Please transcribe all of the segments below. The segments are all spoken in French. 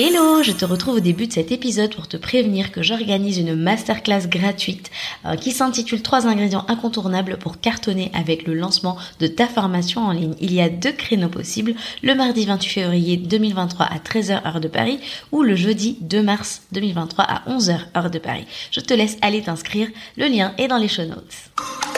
Hello, je te retrouve au début de cet épisode pour te prévenir que j'organise une masterclass gratuite euh, qui s'intitule 3 ingrédients incontournables pour cartonner avec le lancement de ta formation en ligne. Il y a deux créneaux possibles, le mardi 28 février 2023 à 13h heure de Paris ou le jeudi 2 mars 2023 à 11h heure de Paris. Je te laisse aller t'inscrire, le lien est dans les show notes.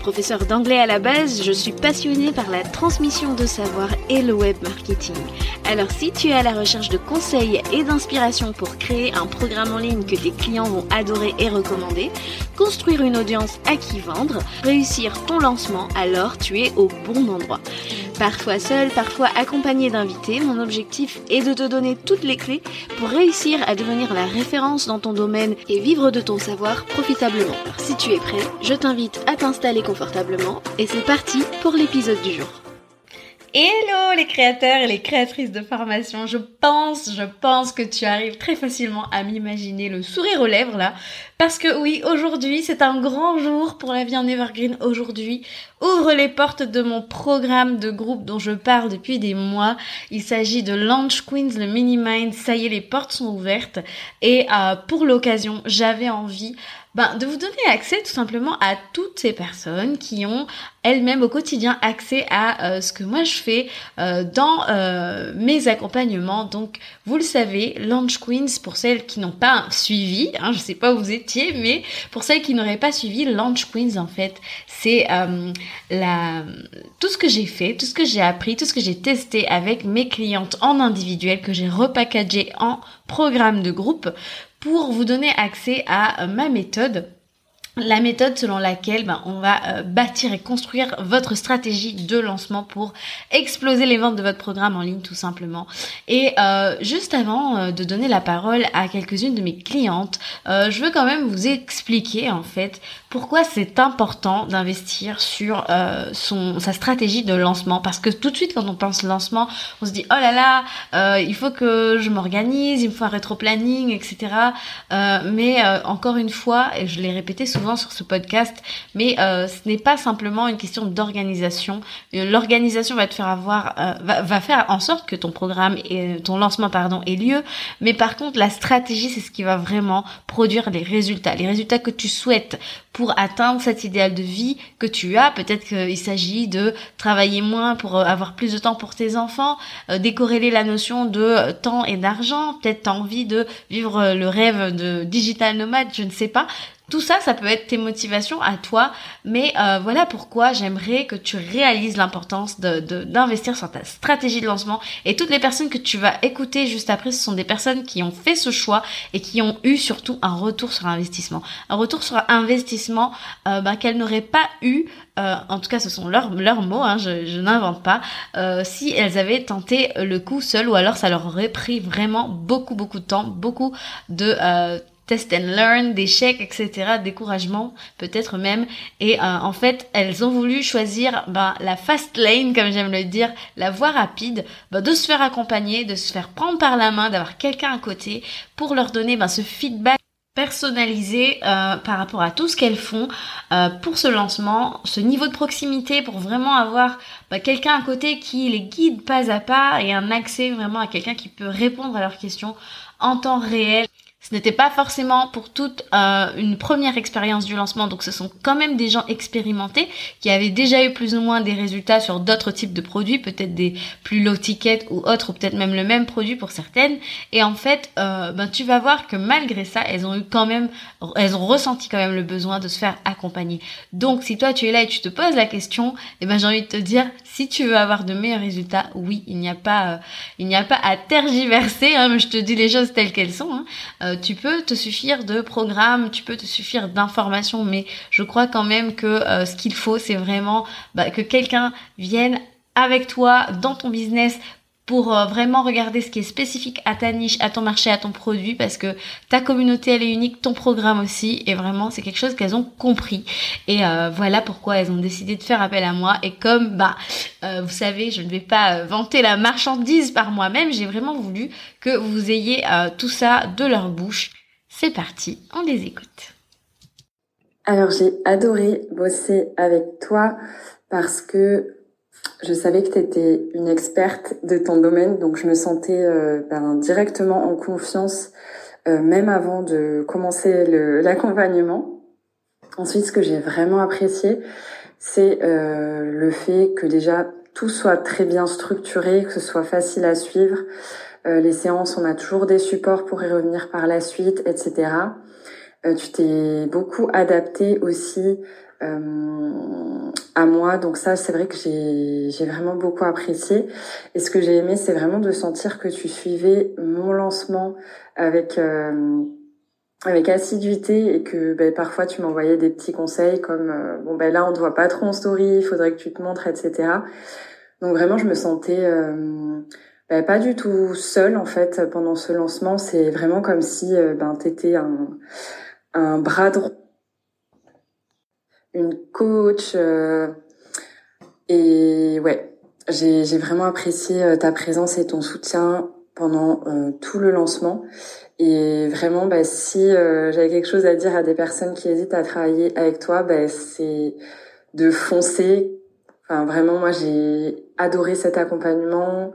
Professeur d'anglais à la base, je suis passionnée par la transmission de savoir et le web marketing. Alors si tu es à la recherche de conseils et d'inspiration pour créer un programme en ligne que tes clients vont adorer et recommander, construire une audience à qui vendre, réussir ton lancement, alors tu es au bon endroit. Parfois seul, parfois accompagné d'invités, mon objectif est de te donner toutes les clés pour réussir à devenir la référence dans ton domaine et vivre de ton savoir profitablement. si tu es prêt, je t'invite à t'installer confortablement et c'est parti pour l'épisode du jour. Hello les créateurs et les créatrices de formation. Je pense, je pense que tu arrives très facilement à m'imaginer le sourire aux lèvres là. Parce que oui, aujourd'hui c'est un grand jour pour la vie en Evergreen. Aujourd'hui ouvre les portes de mon programme de groupe dont je parle depuis des mois. Il s'agit de Launch Queens, le mini mind. Ça y est, les portes sont ouvertes. Et euh, pour l'occasion, j'avais envie ben, de vous donner accès tout simplement à toutes ces personnes qui ont elles-mêmes au quotidien accès à euh, ce que moi je fais euh, dans euh, mes accompagnements. Donc vous le savez, Launch Queens, pour celles qui n'ont pas suivi, hein, je sais pas où vous étiez, mais pour celles qui n'auraient pas suivi, Launch Queens en fait, c'est la tout ce que j'ai fait, tout ce que j'ai appris, tout ce que j'ai testé avec mes clientes en individuel, que j'ai repackagé en programme de groupe pour vous donner accès à euh, ma méthode la méthode selon laquelle ben, on va euh, bâtir et construire votre stratégie de lancement pour exploser les ventes de votre programme en ligne tout simplement. Et euh, juste avant de donner la parole à quelques-unes de mes clientes, je veux quand même vous expliquer en fait pourquoi c'est important d'investir sur euh, son sa stratégie de lancement? Parce que tout de suite quand on pense lancement on se dit oh là là euh, il faut que je m'organise il me faut un rétro planning etc euh, mais encore une fois et je l'ai répété souvent sur ce podcast mais ce n'est pas simplement une question d'organisation. L'organisation va te faire avoir va, va, faire en sorte que ton programme et ton lancement pardon ait lieu. Mais par contre la stratégie c'est ce qui va vraiment produire les résultats. Les résultats que tu souhaites pour atteindre cet idéal de vie que tu as. Peut-être qu'il s'agit de travailler moins pour euh, avoir plus de temps pour tes enfants, euh, décorréler la notion de euh, temps et d'argent. Peut-être t'as envie de vivre le rêve de digital nomade, je ne sais pas. Tout ça, ça peut être tes motivations à toi, mais euh, voilà pourquoi j'aimerais que tu réalises l'importance de, d'investir sur ta stratégie de lancement. Et toutes les personnes que tu vas écouter juste après, ce sont des personnes qui ont fait ce choix et qui ont eu surtout un retour sur investissement. Un retour sur investissement euh, ben, qu'elles n'auraient pas eu, euh, en tout cas ce sont leurs, leurs mots, hein, je, je n'invente pas, si elles avaient tenté le coup seul ou alors ça leur aurait pris vraiment beaucoup beaucoup de temps, beaucoup de test and learn, d'échecs, etc., découragement peut-être même. Et euh, en fait, elles ont voulu choisir bah, la fast lane, comme j'aime le dire, la voie rapide, bah, de se faire accompagner, de se faire prendre par la main, d'avoir quelqu'un à côté pour leur donner bah, ce feedback personnalisé euh, par rapport à tout ce qu'elles font euh, pour ce lancement, ce niveau de proximité pour vraiment avoir quelqu'un à côté qui les guide pas à pas et un accès vraiment à quelqu'un qui peut répondre à leurs questions en temps réel. Ce n'était pas forcément pour toute euh, une première expérience du lancement, donc ce sont quand même des gens expérimentés qui avaient déjà eu plus ou moins des résultats sur d'autres types de produits, peut-être des plus low ticket ou autres, ou peut-être même le même produit pour certaines. Et en fait, euh, ben, tu vas voir que malgré ça, elles ont eu quand même, elles ont ressenti quand même le besoin de se faire accompagner. Donc si toi tu es là et tu te poses la question, eh ben j'ai envie de te dire, si tu veux avoir de meilleurs résultats, oui, il n'y a pas, euh, il n'y a pas à tergiverser. Hein, je te dis les choses telles qu'elles sont. Hein. Euh, tu peux te suffire de programmes, tu peux te suffire d'informations, mais je crois quand même que euh, ce qu'il faut, c'est vraiment bah, que quelqu'un vienne avec toi dans ton business pour euh, vraiment regarder ce qui est spécifique à ta niche, à ton marché, à ton produit, parce que ta communauté elle est unique, ton programme aussi, et vraiment c'est quelque chose qu'elles ont compris. Et euh, voilà pourquoi elles ont décidé de faire appel à moi. Et comme bah vous savez, je ne vais pas vanter la marchandise par moi-même, j'ai vraiment voulu que vous ayez tout ça de leur bouche. C'est parti, on les écoute. Alors j'ai adoré bosser avec toi parce que je savais que tu étais une experte de ton domaine, donc je me sentais euh, ben, directement en confiance, euh, même avant de commencer l'accompagnement. Ensuite, ce que j'ai vraiment apprécié, c'est euh, le fait que déjà tout soit très bien structuré, que ce soit facile à suivre. les séances, on a toujours des supports pour y revenir par la suite, etc. tu t'es beaucoup adapté aussi euh, à moi. Donc ça, c'est vrai que j'ai vraiment beaucoup apprécié. Et ce que j'ai aimé, c'est vraiment de sentir que tu suivais mon lancement avec euh, avec assiduité et que ben, parfois tu m'envoyais des petits conseils comme euh, bon ben là on te voit pas trop en story, il faudrait que tu te montres, etc. Donc vraiment, je me sentais ben, pas du tout seule en fait pendant ce lancement. C'est vraiment comme si ben t'étais un un bras droit une coach. Euh, et ouais, j'ai vraiment apprécié euh, ta présence et ton soutien pendant euh, tout le lancement. Et vraiment, bah, si j'avais quelque chose à dire à des personnes qui hésitent à travailler avec toi, bah, c'est de foncer. Enfin, vraiment, moi, j'ai adoré cet accompagnement.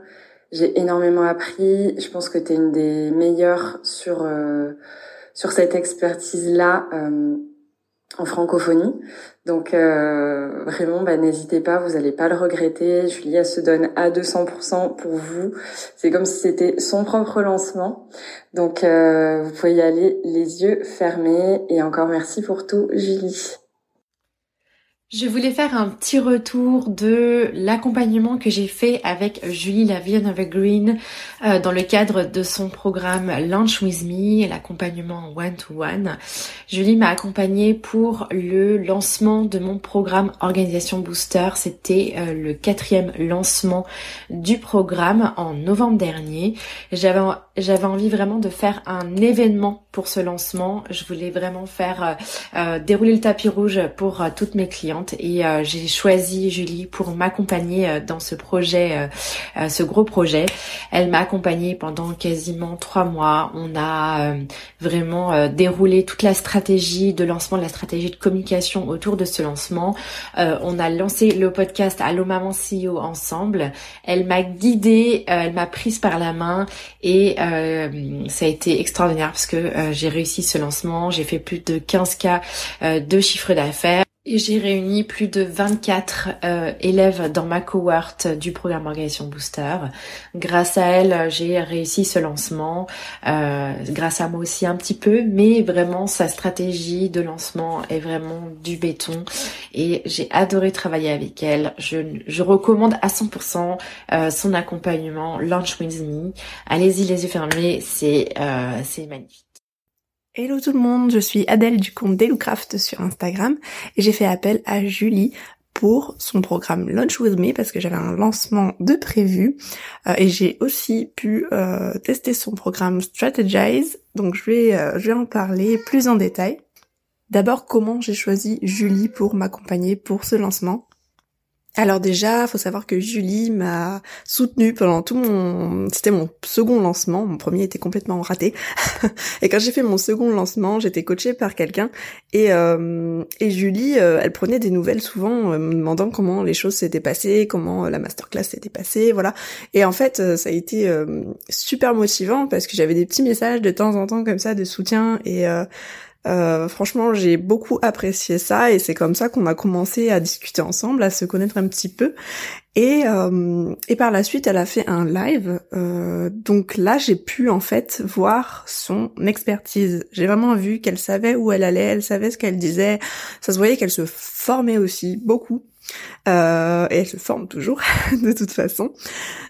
J'ai énormément appris. Je pense que tu es une des meilleures sur sur cette expertise-là en francophonie. Donc euh, vraiment, bah, n'hésitez pas, vous n'allez pas le regretter. Julia se donne à 200% pour vous. C'est comme si c'était son propre lancement. Donc euh, vous pouvez y aller les yeux fermés. Et encore merci pour tout, Julie. Je voulais faire un petit retour de l'accompagnement que j'ai fait avec Julie Lavienne Green euh, dans le cadre de son programme Lunch With Me, l'accompagnement one-to-one. Julie m'a accompagnée pour le lancement de mon programme Organisation Booster. C'était euh, le quatrième lancement du programme en novembre dernier. J'avais j'avais envie vraiment de faire un événement pour ce lancement. Je voulais vraiment faire euh, dérouler le tapis rouge pour toutes mes et euh, j'ai choisi Julie pour m'accompagner euh, dans ce projet, euh, ce gros projet. Elle m'a accompagnée pendant quasiment trois mois. On a vraiment déroulé toute la stratégie de lancement, la stratégie de communication autour de ce lancement. on a lancé le podcast Allo Maman CEO ensemble. Elle m'a guidée, elle m'a prise par la main et ça a été extraordinaire parce que j'ai réussi ce lancement. J'ai fait plus de 15 cas de chiffre d'affaires. J'ai réuni plus de 24 euh, élèves dans ma cohorte du programme Organisation Booster. Grâce à elle, j'ai réussi ce lancement. Euh, grâce à moi aussi un petit peu, mais vraiment sa stratégie de lancement est vraiment du béton. Et j'ai adoré travailler avec elle. Je, je recommande à 100% euh, son accompagnement Launch With Me. Allez-y les yeux fermés, c'est c'est magnifique. Hello tout le monde, je suis Adèle du compte Delucraft sur Instagram et j'ai fait appel à Julie pour son programme Launch With Me parce que j'avais un lancement de prévu euh, et j'ai aussi pu euh, tester son programme Strategize donc je vais, euh, je vais en parler plus en détail. D'abord comment j'ai choisi Julie pour m'accompagner pour ce lancement? Alors déjà, faut savoir que Julie m'a soutenue pendant tout mon... C'était mon second lancement, mon premier était complètement raté. et quand j'ai fait mon second lancement, j'étais coachée par quelqu'un et, euh, et Julie, euh, elle prenait des nouvelles souvent, euh, me demandant comment les choses s'étaient passées, comment la masterclass s'était passée, voilà. Et en fait, ça a été super motivant parce que j'avais des petits messages de temps en temps comme ça de soutien et euh, franchement, j'ai beaucoup apprécié ça et c'est comme ça qu'on a commencé à discuter ensemble, à se connaître un petit peu. Et, euh, par la suite, elle a fait un live. Euh, donc là, j'ai pu en fait voir son expertise. J'ai vraiment vu qu'elle savait où elle allait, elle savait ce qu'elle disait. Ça se voyait qu'elle se formait aussi beaucoup. Euh, et elle se forme toujours, de toute façon.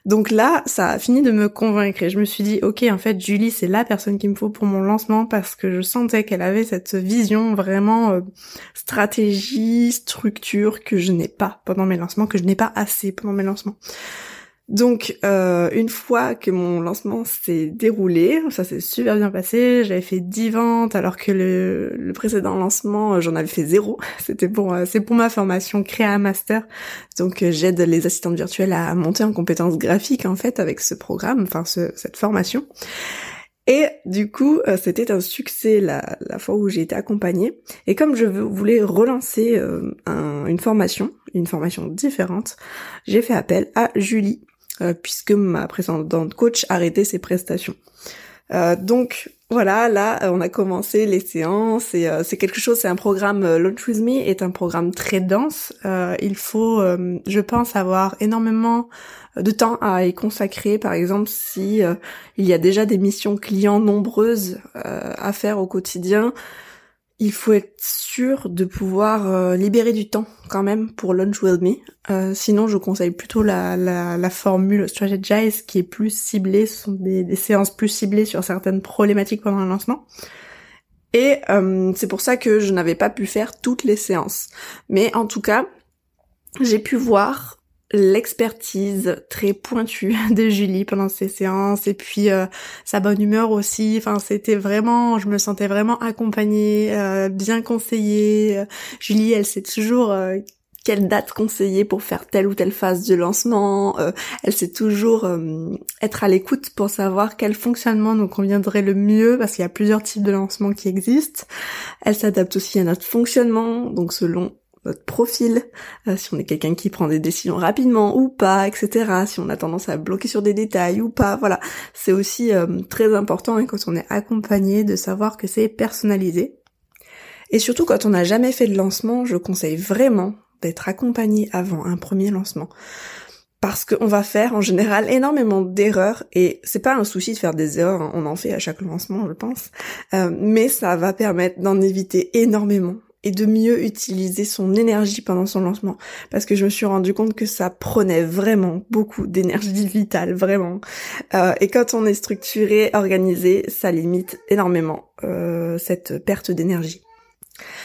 Donc là, ça a fini de me convaincre et je me suis dit, ok, en fait, Julie, c'est la personne qu'il me faut pour mon lancement parce que je sentais qu'elle avait cette vision vraiment euh, stratégie, structure que je n'ai pas pendant mes lancements, que je n'ai pas assez pendant mes lancements. Donc euh, une fois que mon lancement s'est déroulé, ça s'est super bien passé, j'avais fait 10 ventes alors que le, le précédent lancement euh, j'en avais fait zéro. C'était pour euh, c'est pour ma formation Créa Master. Donc j'aide les assistantes virtuelles à monter en compétences graphiques en fait avec ce programme, enfin ce, cette formation. Et du coup, c'était un succès la, la, fois où j'ai été accompagnée. Et comme je voulais relancer une formation, une formation différente, j'ai fait appel à Julie, euh, puisque ma précédente coach arrêtait ses prestations. Euh, donc voilà, là on a commencé les séances et euh, c'est quelque chose, c'est un programme Launch With Me est un programme très dense. il faut, je pense, avoir énormément de temps à y consacrer. Par exemple, si il y a déjà des missions clients nombreuses à faire au quotidien, il faut être sûr de pouvoir euh, libérer du temps quand même pour Launch With Me. Euh, sinon, je conseille plutôt la, formule Strategize qui est plus ciblée, sont des, des, séances plus ciblées sur certaines problématiques pendant le lancement. Et euh, c'est pour ça que je n'avais pas pu faire toutes les séances. Mais en tout cas, j'ai pu voir l'expertise très pointue de Julie pendant ces séances et puis euh, sa bonne humeur aussi. Enfin, c'était vraiment, je me sentais vraiment accompagnée, euh, bien conseillée. Julie, elle sait toujours euh, quelle date conseiller pour faire telle ou telle phase de lancement. elle sait toujours être à l'écoute pour savoir quel fonctionnement nous conviendrait le mieux parce qu'il y a plusieurs types de lancements qui existent. Elle s'adapte aussi à notre fonctionnement, donc selon profil, euh, si on est quelqu'un qui prend des décisions rapidement ou pas, etc. Si on a tendance à bloquer sur des détails ou pas, voilà. C'est aussi euh, très important hein, quand on est accompagné de savoir que c'est personnalisé. Et surtout quand on n'a jamais fait de lancement, je conseille vraiment d'être accompagné avant un premier lancement. Parce qu'on va faire en général énormément d'erreurs et c'est pas un souci de faire des erreurs, hein. on en fait à chaque lancement je pense, euh, mais ça va permettre d'en éviter énormément et de mieux utiliser son énergie pendant son lancement. Parce que je me suis rendu compte que ça prenait vraiment beaucoup d'énergie vitale vraiment. Euh, et quand on est structuré organisé ça limite énormément euh, cette perte d'énergie.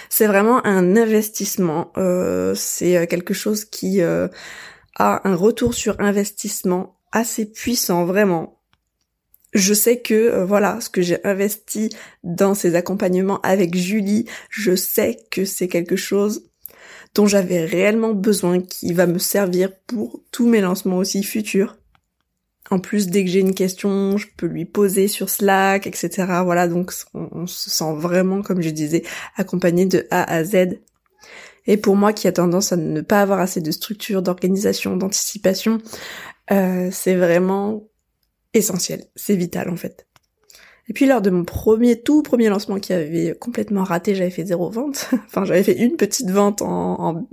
C'est vraiment un investissement euh, c'est quelque chose qui a un retour sur investissement assez puissant vraiment je sais que euh, voilà ce que j'ai investi dans ces accompagnements avec Julie, je sais que c'est quelque chose dont j'avais réellement besoin qui va me servir pour tous mes lancements aussi futurs. En plus, dès que j'ai une question, je peux lui poser sur Slack, etc. Voilà, donc on, se sent vraiment, comme je disais, accompagné de A à Z. Et pour moi qui a tendance à ne pas avoir assez de structure, d'organisation, d'anticipation, euh, c'est vraiment essentiel, c'est vital en fait. Et puis lors de mon premier, tout premier lancement qui avait complètement raté, j'avais fait zéro vente. enfin, j'avais fait une petite vente en,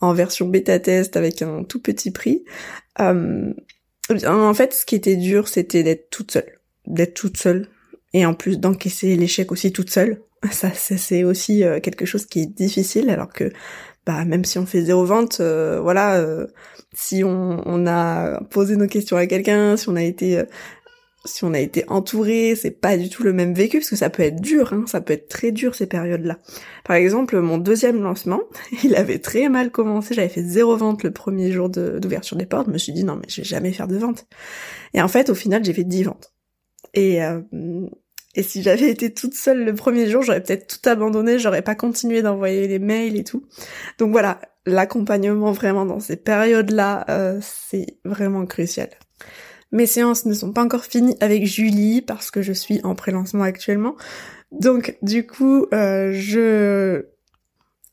en, version bêta test avec un tout petit prix. Euh, en fait, ce qui était dur, c'était d'être toute seule, d'être toute seule, et en plus d'encaisser l'échec aussi toute seule. Ça, c'est aussi euh, quelque chose qui est difficile, alors que bah même si on fait zéro vente, euh, voilà, euh, si on, on, a posé nos questions à quelqu'un, si on a été euh, si on a été entouré, c'est pas du tout le même vécu parce que ça peut être dur, hein, ça peut être très dur ces périodes-là. Par exemple, mon deuxième lancement, il avait très mal commencé, j'avais fait zéro vente le premier jour d'ouverture des portes, je me suis dit non mais je vais jamais faire de vente. Et en fait, au final, j'ai fait dix ventes. Et et si j'avais été toute seule le premier jour, j'aurais peut-être tout abandonné, j'aurais pas continué d'envoyer les mails et tout. Donc voilà, l'accompagnement vraiment dans ces périodes-là, euh, c'est vraiment crucial. Mes séances ne sont pas encore finies avec Julie parce que je suis en pré-lancement actuellement. Donc du coup, euh, je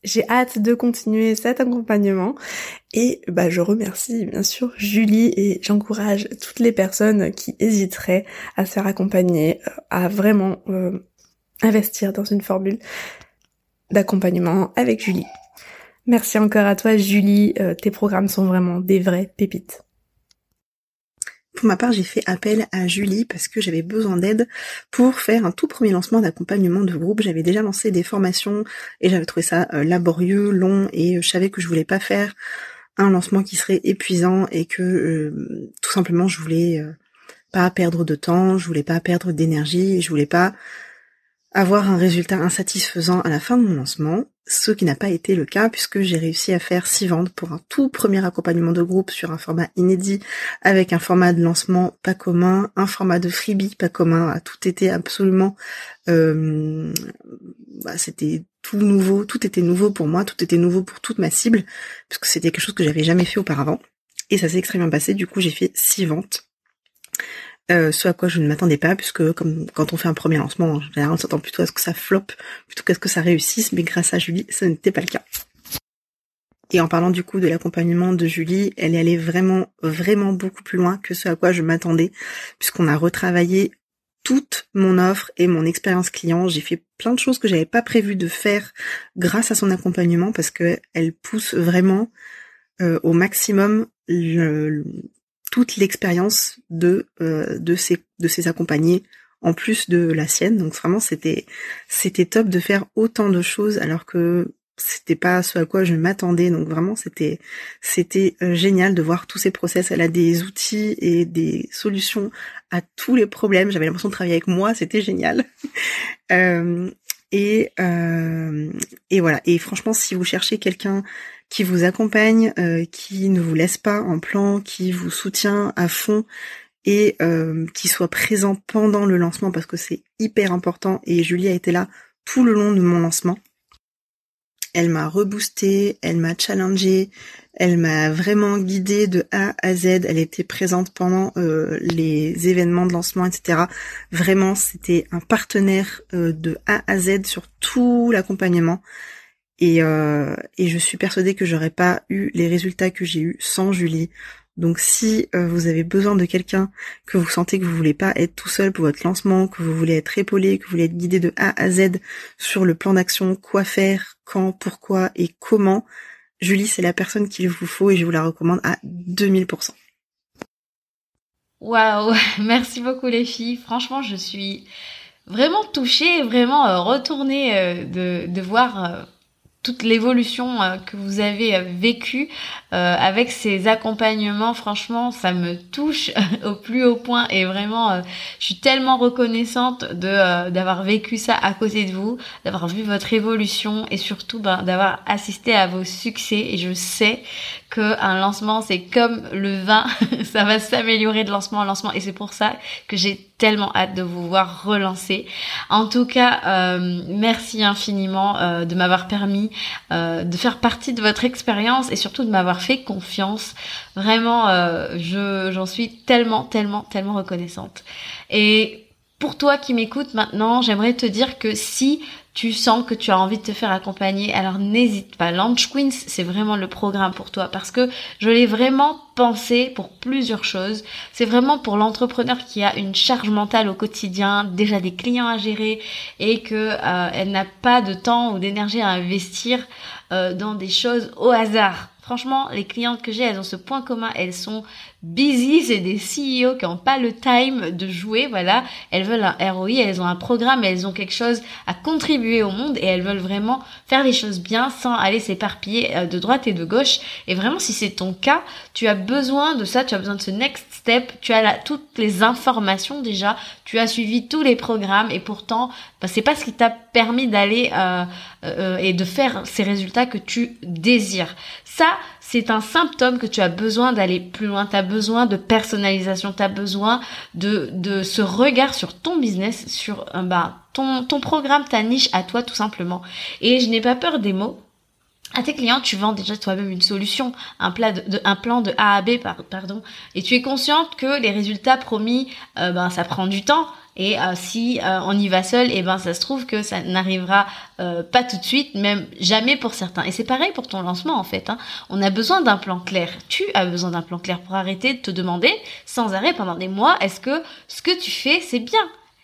j'ai hâte de continuer cet accompagnement et bah, je remercie bien sûr Julie et j'encourage toutes les personnes qui hésiteraient à se faire accompagner, euh, à vraiment euh, investir dans une formule d'accompagnement avec Julie. Merci encore à toi Julie, euh, tes programmes sont vraiment des vraies pépites. Pour ma part, j'ai fait appel à Julie parce que j'avais besoin d'aide pour faire un tout premier lancement d'accompagnement de groupe. J'avais déjà lancé des formations et j'avais trouvé ça euh, laborieux, long et euh, je savais que je voulais pas faire un lancement qui serait épuisant et que euh, tout simplement je voulais pas perdre de temps, je voulais pas perdre d'énergie, je voulais pas avoir un résultat insatisfaisant à la fin de mon lancement, ce qui n'a pas été le cas puisque j'ai réussi à faire six ventes pour un tout premier accompagnement de groupe sur un format inédit avec un format de lancement pas commun, un format de freebie pas commun, tout était absolument euh, bah, c'était tout nouveau, tout était nouveau pour moi, tout était nouveau pour toute ma cible puisque c'était quelque chose que j'avais jamais fait auparavant. Et ça s'est extrêmement passé, du coup j'ai fait six ventes euh, ce à quoi je ne m'attendais pas, puisque comme quand on fait un premier lancement, en général, on s'attend plutôt à ce que ça floppe, plutôt qu'à ce que ça réussisse, mais grâce à Julie, ça n'était pas le cas. Et en parlant du coup de l'accompagnement de Julie, elle est allée vraiment, vraiment beaucoup plus loin que ce à quoi je m'attendais, puisqu'on a retravaillé toute mon offre et mon expérience client. J'ai fait plein de choses que j'avais pas prévu de faire grâce à son accompagnement, parce que elle pousse vraiment euh, au maximum le, toute l'expérience de euh, de ces de ces accompagnés en plus de la sienne. Donc vraiment c'était c'était top de faire autant de choses alors que c'était pas ce à quoi je m'attendais. Donc vraiment c'était c'était euh, génial de voir tous ces process. Elle a des outils et des solutions à tous les problèmes. J'avais l'impression de travailler avec moi. C'était génial. euh, et, euh, et voilà. Et franchement, si vous cherchez quelqu'un qui vous accompagne, euh, qui ne vous laisse pas en plan, qui vous soutient à fond et euh, qui soit présent pendant le lancement parce que c'est hyper important. Et Julie a été là tout le long de mon lancement. Elle m'a reboosté, elle m'a challengé, elle m'a vraiment guidée de A à Z. Elle était présente pendant euh, les événements de lancement, etc. Vraiment, c'était un partenaire euh, de A à Z sur tout l'accompagnement. Et, euh, et je suis persuadée que j'aurais pas eu les résultats que j'ai eu sans Julie. Donc si vous avez besoin de quelqu'un, que vous sentez que vous voulez pas être tout seul pour votre lancement, que vous voulez être épaulé, que vous voulez être guidé de A à Z sur le plan d'action, quoi faire, quand, pourquoi et comment, Julie, c'est la personne qu'il vous faut et je vous la recommande à 2000%. Waouh, merci beaucoup les filles. Franchement, je suis vraiment touchée, vraiment euh, retournée euh, de, de voir euh, toute l'évolution euh, que vous avez euh, vécue euh, avec ces accompagnements, franchement, ça me touche au plus haut point et vraiment, je suis tellement reconnaissante de d'avoir vécu ça à côté de vous, d'avoir vu votre évolution et surtout ben, d'avoir assisté à vos succès. Et je sais que un lancement, c'est comme le vin, ça va s'améliorer de lancement en lancement et c'est pour ça que j'ai tellement hâte de vous voir relancer. En tout cas, merci infiniment de m'avoir permis euh, de faire partie de votre expérience et surtout de m'avoir fait confiance. Vraiment, euh, je j'en suis tellement, tellement, tellement reconnaissante. Et pour toi qui m'écoutes maintenant, j'aimerais te dire que si tu sens que tu as envie de te faire accompagner, alors n'hésite pas. Launch Queens, c'est vraiment le programme pour toi parce que je l'ai vraiment pensé pour plusieurs choses. C'est vraiment pour l'entrepreneur qui a une charge mentale au quotidien, déjà des clients à gérer et que euh, elle n'a pas de temps ou d'énergie à investir euh, dans des choses au hasard. Franchement, les clientes que j'ai, elles ont ce point commun, elles sont busy, c'est des CEO qui n'ont pas le time de jouer, voilà. Elles veulent un ROI, elles ont un programme, elles ont quelque chose à contribuer au monde et elles veulent vraiment faire les choses bien sans aller s'éparpiller euh, de droite et de gauche. Et vraiment, si c'est ton cas, tu as besoin de ça, tu as besoin de ce next step, tu as là toutes les informations déjà, tu as suivi tous les programmes et pourtant, bah, c'est pas ce qui t'a permis d'aller euh, euh, et de faire ces résultats que tu désires. Ça, c'est un symptôme que tu as besoin d'aller plus loin, tu as besoin de personnalisation, tu as besoin de, de ce regard sur ton business, sur euh, bah, ton, ton programme, ta niche à toi tout simplement. Et je n'ai pas peur des mots. À tes clients, tu vends déjà toi-même une solution, un, plan de, A à B, pardon, et tu es consciente que les résultats promis, euh, ben, ça prend du temps. Et euh, si euh, on y va seul, et eh ben ça se trouve que ça n'arrivera pas tout de suite, même jamais pour certains. Et c'est pareil pour ton lancement en fait. Hein. On a besoin d'un plan clair. Tu as besoin d'un plan clair pour arrêter de te demander sans arrêt pendant des mois est-ce que ce que tu fais c'est bien?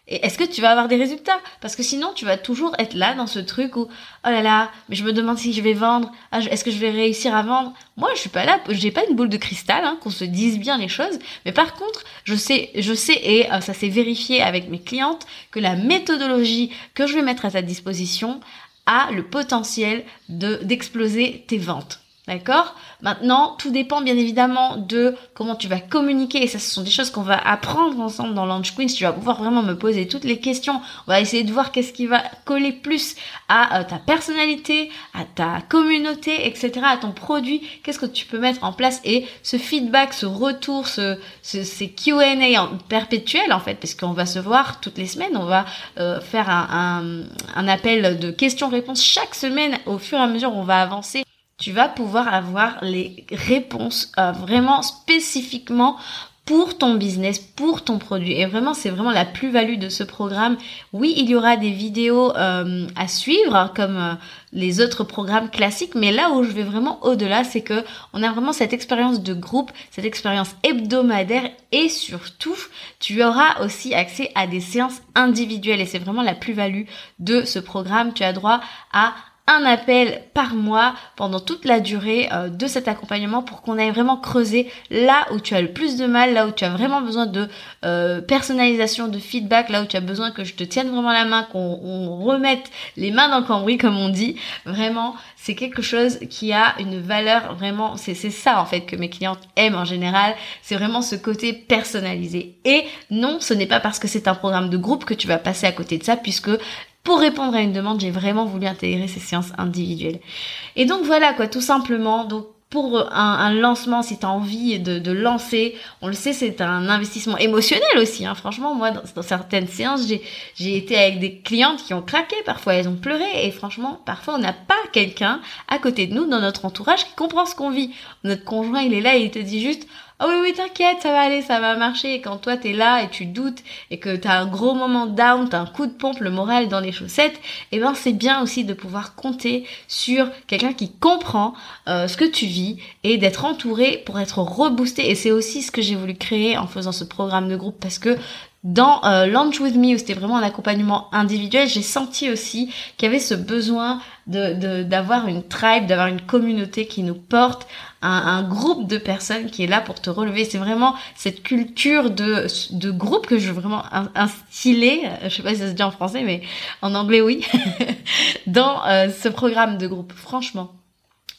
Et est-ce que tu vas avoir des résultats? Parce que sinon, tu vas toujours être là dans ce truc où, oh là là, mais je me demande si je vais vendre. Ah, est-ce que je vais réussir à vendre? Moi, je suis pas là. J'ai pas une boule de cristal, hein, qu'on se dise bien les choses. Mais par contre, je sais, je sais, et euh, ça s'est vérifié avec mes clientes, que la méthodologie que je vais mettre à ta disposition a le potentiel de d'exploser tes ventes. D'accord? Maintenant, tout dépend bien évidemment de comment tu vas communiquer. Et ça, ce sont des choses qu'on va apprendre ensemble dans Launch Queens. Tu vas pouvoir vraiment me poser toutes les questions. On va essayer de voir qu'est-ce qui va coller plus à euh, ta personnalité, à ta communauté, etc., à ton produit. Qu'est-ce que tu peux mettre en place? Et ce feedback, ce retour, ce, ces Q&A en perpétuel en fait, parce qu'on va se voir toutes les semaines. On va euh, faire un, un, un appel de questions-réponses chaque semaine au fur et à mesure où on va avancer tu vas pouvoir avoir les réponses euh, vraiment spécifiquement pour ton business, pour ton produit. Et vraiment, c'est vraiment la plus-value de ce programme. Oui, il y aura des vidéos euh, à suivre, comme euh, les autres programmes classiques, mais là où je vais vraiment au-delà, c'est que on a vraiment cette expérience de groupe, cette expérience hebdomadaire, et surtout, tu auras aussi accès à des séances individuelles. Et c'est vraiment la plus-value de ce programme. Tu as droit à un appel par mois pendant toute la durée euh, de cet accompagnement pour qu'on aille vraiment creuser là où tu as le plus de mal, là où tu as vraiment besoin de euh, personnalisation, de feedback, là où tu as besoin que je te tienne vraiment la main, qu'on remette les mains dans le cambouis comme on dit. Vraiment, c'est quelque chose qui a une valeur vraiment, c'est ça en fait que mes clientes aiment en général, c'est vraiment ce côté personnalisé. Et non, ce n'est pas parce que c'est un programme de groupe que tu vas passer à côté de ça puisque pour répondre à une demande, j'ai vraiment voulu intégrer ces séances individuelles. Et donc voilà quoi, tout simplement. Donc pour un, lancement, si tu as envie de, lancer, on le sait, c'est un investissement émotionnel aussi. Hein. Franchement, moi, dans, certaines séances, j'ai été avec des clientes qui ont craqué, parfois elles ont pleuré, et franchement, parfois on n'a pas quelqu'un à côté de nous, dans notre entourage, qui comprend ce qu'on vit. Notre conjoint, il est là et il te dit juste, oh oui oui t'inquiète ça va aller ça va marcher. Et quand toi t'es là et tu doutes et que t'as un gros moment down t'as un coup de pompe le moral dans les chaussettes et eh ben c'est bien aussi de pouvoir compter sur quelqu'un qui comprend euh, ce que tu vis et d'être entouré pour être reboosté. Et c'est aussi ce que j'ai voulu créer en faisant ce programme de groupe parce que dans euh, Launch With Me, où c'était vraiment un accompagnement individuel, j'ai senti aussi qu'il y avait ce besoin de d'avoir une tribe, d'avoir une communauté qui nous porte, un, un, groupe de personnes qui est là pour te relever. C'est vraiment cette culture de, de groupe que je veux vraiment instiller, je sais pas si ça se dit en français, mais en anglais oui, dans euh, ce programme de groupe, franchement.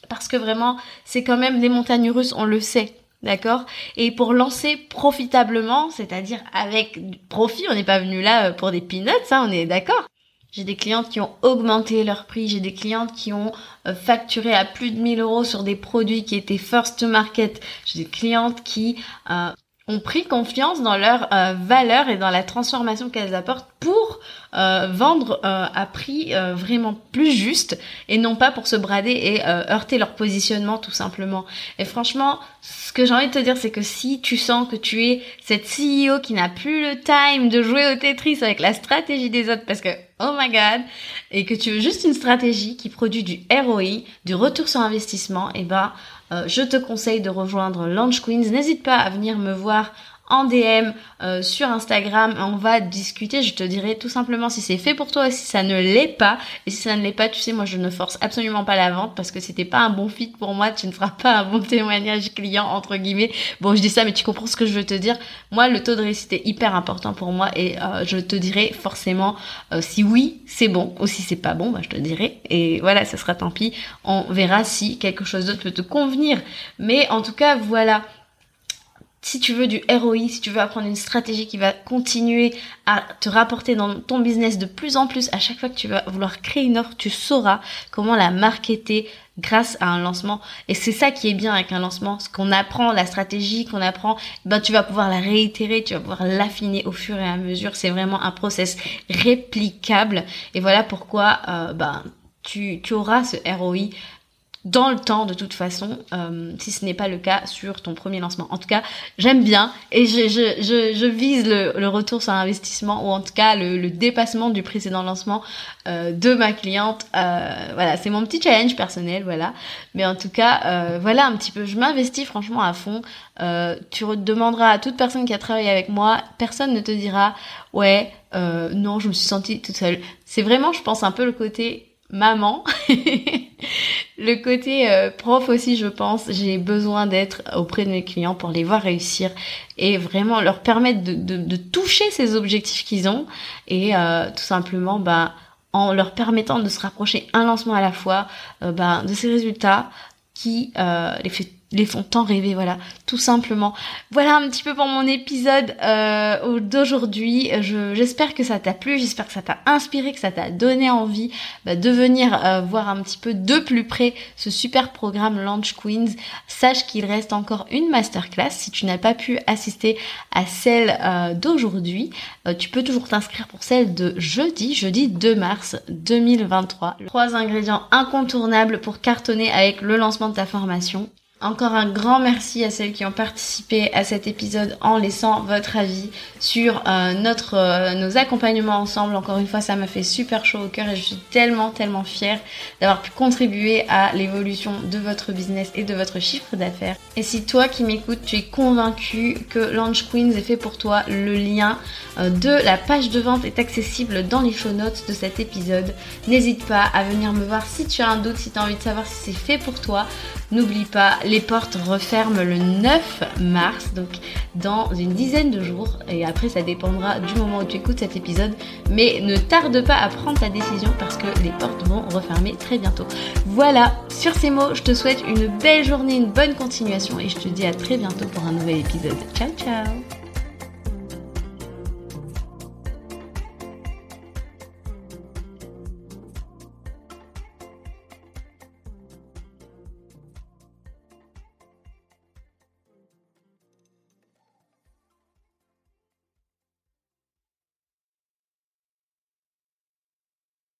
Parce que vraiment, c'est quand même des montagnes russes, on le sait. D'accord? Et pour lancer profitablement, c'est-à-dire avec profit, on n'est pas venu là euh, pour des peanuts, ça, on est d'accord? J'ai des clientes qui ont augmenté leur prix, j'ai des clientes qui ont euh, facturé à plus de 1000 euros sur des produits qui étaient first market, j'ai des clientes qui euh, ont pris confiance dans leur euh, valeur et dans la transformation qu'elles apportent pour euh, vendre euh, à prix vraiment plus juste et non pas pour se brader et heurter leur positionnement tout simplement. Et franchement, ce que j'ai envie de te dire, c'est que si tu sens que tu es cette CEO qui n'a plus le time de jouer au Tetris avec la stratégie des autres parce que oh my god, et que tu veux juste une stratégie qui produit du ROI, du retour sur investissement, et eh ben euh, je te conseille de rejoindre Launch Queens. N'hésite pas à venir me voir en DM euh, sur Instagram. On va discuter. Je te dirai tout simplement si c'est fait pour toi et si ça ne l'est pas. Et si ça ne l'est pas, tu sais, moi je ne force absolument pas la vente parce que c'était pas un bon fit pour moi. Tu ne feras pas un bon témoignage client entre guillemets. Bon, je dis ça, mais tu comprends ce que je veux te dire. Moi, le taux de réussite est hyper important pour moi et euh, je te dirai forcément euh, si oui, c'est bon ou si c'est pas bon, bah, je te dirai. Et voilà, ça sera tant pis. On verra si quelque chose d'autre peut te convenir. Mais en tout cas, voilà si tu veux du ROI, si tu veux apprendre une stratégie qui va continuer à te rapporter dans ton business de plus en plus, à chaque fois que tu vas vouloir créer une offre, tu sauras comment la marketer grâce à un lancement. Et c'est ça qui est bien avec un lancement, ce qu'on apprend, la stratégie qu'on apprend, ben tu vas pouvoir la réitérer, tu vas pouvoir l'affiner au fur et à mesure. C'est vraiment un process réplicable. Et voilà pourquoi euh, ben tu, tu auras ce ROI dans le temps de toute façon, euh, si ce n'est pas le cas sur ton premier lancement. En tout cas, j'aime bien et je, je, je, je vise le, le, retour sur investissement ou en tout cas le, le dépassement du précédent lancement euh, de ma cliente. Euh, voilà, c'est mon petit challenge personnel, voilà. Mais en tout cas, euh, voilà un petit peu, je m'investis franchement à fond. Euh, tu demanderas à toute personne qui a travaillé avec moi, personne ne te dira ouais, non, je me suis sentie toute seule. C'est vraiment, je pense, un peu le côté maman. le côté euh, prof aussi, je pense, j'ai besoin d'être auprès de mes clients pour les voir réussir et vraiment leur permettre de, toucher ces objectifs qu'ils ont et euh, tout simplement bah, en leur permettant de se rapprocher un lancement à la fois euh, bah, de ces résultats qui euh, les fait les font tant rêver, voilà, tout simplement. Voilà un petit peu pour mon épisode euh, d'aujourd'hui. J'espère que ça t'a plu, j'espère que ça t'a inspiré, que ça t'a donné envie bah, de venir euh, voir un petit peu de plus près ce super programme Launch Queens. Sache qu'il reste encore une masterclass. Si tu n'as pas pu assister à celle euh, d'aujourd'hui, tu peux toujours t'inscrire pour celle de jeudi, jeudi 2 mars 2023. Trois ingrédients incontournables pour cartonner avec le lancement de ta formation. Encore un grand merci à celles qui ont participé à cet épisode en laissant votre avis sur euh, notre euh, nos accompagnements ensemble. Encore une fois, ça m'a fait super chaud au cœur et je suis tellement tellement fière d'avoir pu contribuer à l'évolution de votre business et de votre chiffre d'affaires. Et si toi qui m'écoutes, tu es convaincu que Launch Queens est fait pour toi, le lien euh, de la page de vente est accessible dans les show notes de cet épisode. N'hésite pas à venir me voir si tu as un doute, si tu as envie de savoir si c'est fait pour toi. N'oublie pas, les portes referment le 9 mars, donc dans une dizaine de jours. Et après, ça dépendra du moment où tu écoutes cet épisode. Mais ne tarde pas à prendre ta décision parce que les portes vont refermer très bientôt. Voilà, sur ces mots, je te souhaite une belle journée, une bonne continuation et je te dis à très bientôt pour un nouvel épisode. Ciao ciao